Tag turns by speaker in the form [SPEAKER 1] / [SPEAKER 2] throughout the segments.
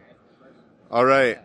[SPEAKER 1] happen. All right.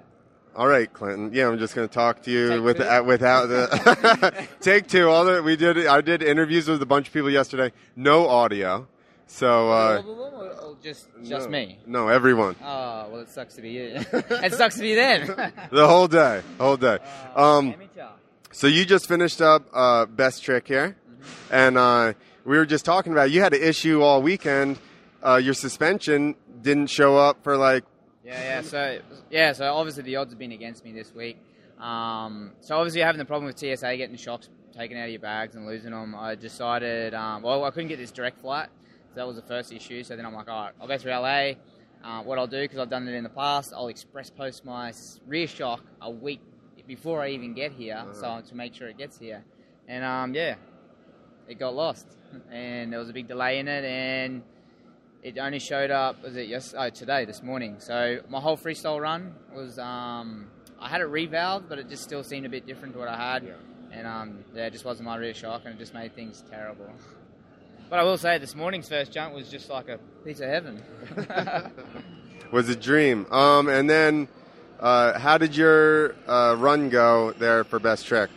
[SPEAKER 1] All right, Clinton. Yeah, I'm just going to talk to you
[SPEAKER 2] Take
[SPEAKER 1] with uh, without the take two. All the we did. I did interviews with a bunch of people yesterday. No audio. So uh,
[SPEAKER 2] or just just
[SPEAKER 1] no,
[SPEAKER 2] me.
[SPEAKER 1] No, everyone.
[SPEAKER 2] Oh well, it sucks to be you. it sucks to be them.
[SPEAKER 1] The whole day. Whole day. Um,
[SPEAKER 2] Amateur.
[SPEAKER 1] So you just finished up uh, best trick here,
[SPEAKER 2] Mm-hmm.
[SPEAKER 1] and uh, we were just talking about you had an issue all weekend. Uh, your suspension didn't show up for like
[SPEAKER 2] Yeah, yeah. So yeah, so obviously the odds have been against me this week. Um, so obviously having the problem with TSA getting the shocks taken out of your bags and losing them, I decided. Um, well, I couldn't get this direct flight, so that was the first issue. So then I'm like, all right, I'll go through LA. Uh, what I'll do because I've done it in the past, I'll express post my rear shock a week before I even get here, so to make sure it gets here. And um, yeah, it got lost, and there was a big delay in it, and it only showed up was it yes oh, today this morning. So my whole freestyle run was um, I had it revalved, but it just still seemed a bit different to what I had, and um, yeah, it just wasn't my rear shock, and it just made things terrible. But I will say this morning's first jump was just like a piece of heaven.
[SPEAKER 1] was a dream. Um, and then uh, how did your uh, run go there for best trick?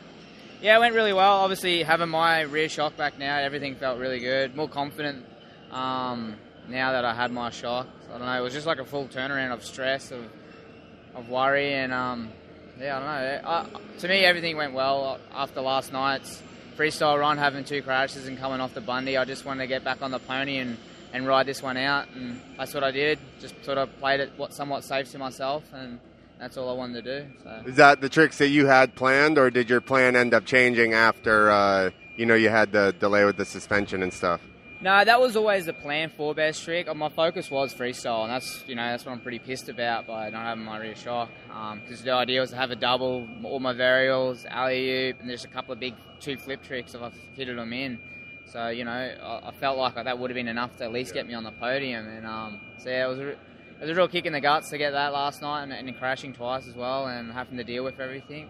[SPEAKER 2] Yeah, it went really well. Obviously, having my rear shock back now, everything felt really good. More confident um, now that I had my shock. I don't know. It was just like a full turnaround of stress, of of worry, and um, yeah, I don't know. I, to me, everything went well after last night's freestyle run, having two crashes and coming off the Bundy. I just wanted to get back on the pony and, and ride this one out, and that's what I did. Just sort of played it what somewhat safe to myself, and that's all I wanted to do. So.
[SPEAKER 1] Is that the tricks that you had planned, or did your plan end up changing after uh, you know you had the delay with the suspension and stuff?
[SPEAKER 2] No, that was always the plan for best trick. My focus was freestyle, and that's you know that's what I'm pretty pissed about by not having my rear shock. Because the idea was to have a double, all my varials, alley oop, and there's a couple of big two flip tricks if I fitted them in. So you know, I, I felt like that would have been enough to at least get me on the podium. And um, so yeah, it was a, it was a real kick in the guts to get that last night, and, and crashing twice as well, and having to deal with everything.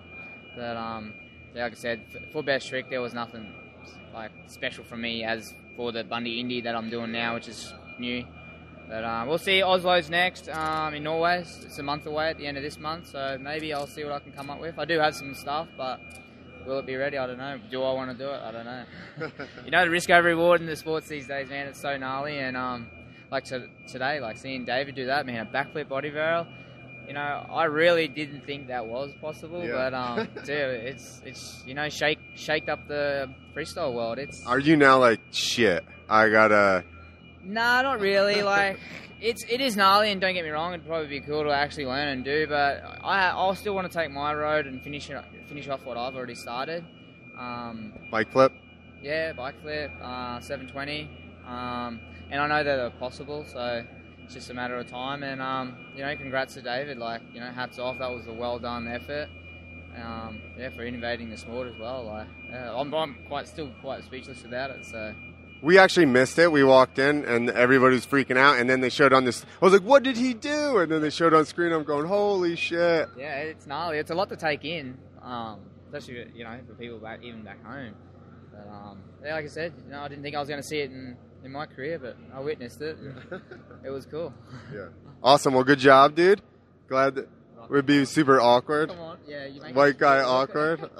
[SPEAKER 2] But um, yeah, like I said, for best trick, there was nothing like special for me as for the Bundy Indy that I'm doing now, which is new. But um, we'll see. Oslo's next um, in Norway. It's a month away at the end of this month, so maybe I'll see what I can come up with. I do have some stuff, but will it be ready? I don't know. Do I want to do it? I don't know. you know, the risk over reward in the sports these days, man, it's so gnarly. And um, like to, today, like seeing David do that, man, a backflip body varial. You know, I really didn't think that was possible,
[SPEAKER 1] Yeah.
[SPEAKER 2] but um, dude, it's it's you know, shake shaked up the freestyle world. It's
[SPEAKER 1] Are you now like shit? I gotta.
[SPEAKER 2] Nah, not really. Like, it's it is gnarly, and don't get me wrong, it'd probably be cool to actually learn and do. But I I'll still want to take my road and finish it, finish off what I've already started. Um,
[SPEAKER 1] Bike flip.
[SPEAKER 2] yeah, bike flip, uh, 720, um, and I know that they're possible, so it's just a matter of time. And um, you know, congrats to David. Like, you know, hats off. That was a well done effort. Um, yeah, for innovating the sport as well. Like, yeah, I'm, I'm quite still quite speechless about it. So.
[SPEAKER 1] We actually missed it. We walked in and everybody was freaking out, and then they showed on this. I was like, "What did he do?" And then they showed on screen. I'm going, "Holy shit!"
[SPEAKER 2] Yeah, it's gnarly. It's a lot to take in, um, especially you know for people back even back home. But um, yeah, like I said, you know, I didn't think I was going to see it in, in my career, but I witnessed it. And it was cool.
[SPEAKER 1] Yeah. Awesome. Well, good job, dude. Glad that would be super awkward.
[SPEAKER 2] Come on, yeah, you make
[SPEAKER 1] White guy awkward.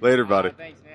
[SPEAKER 1] Later, buddy.
[SPEAKER 2] Thanks, man.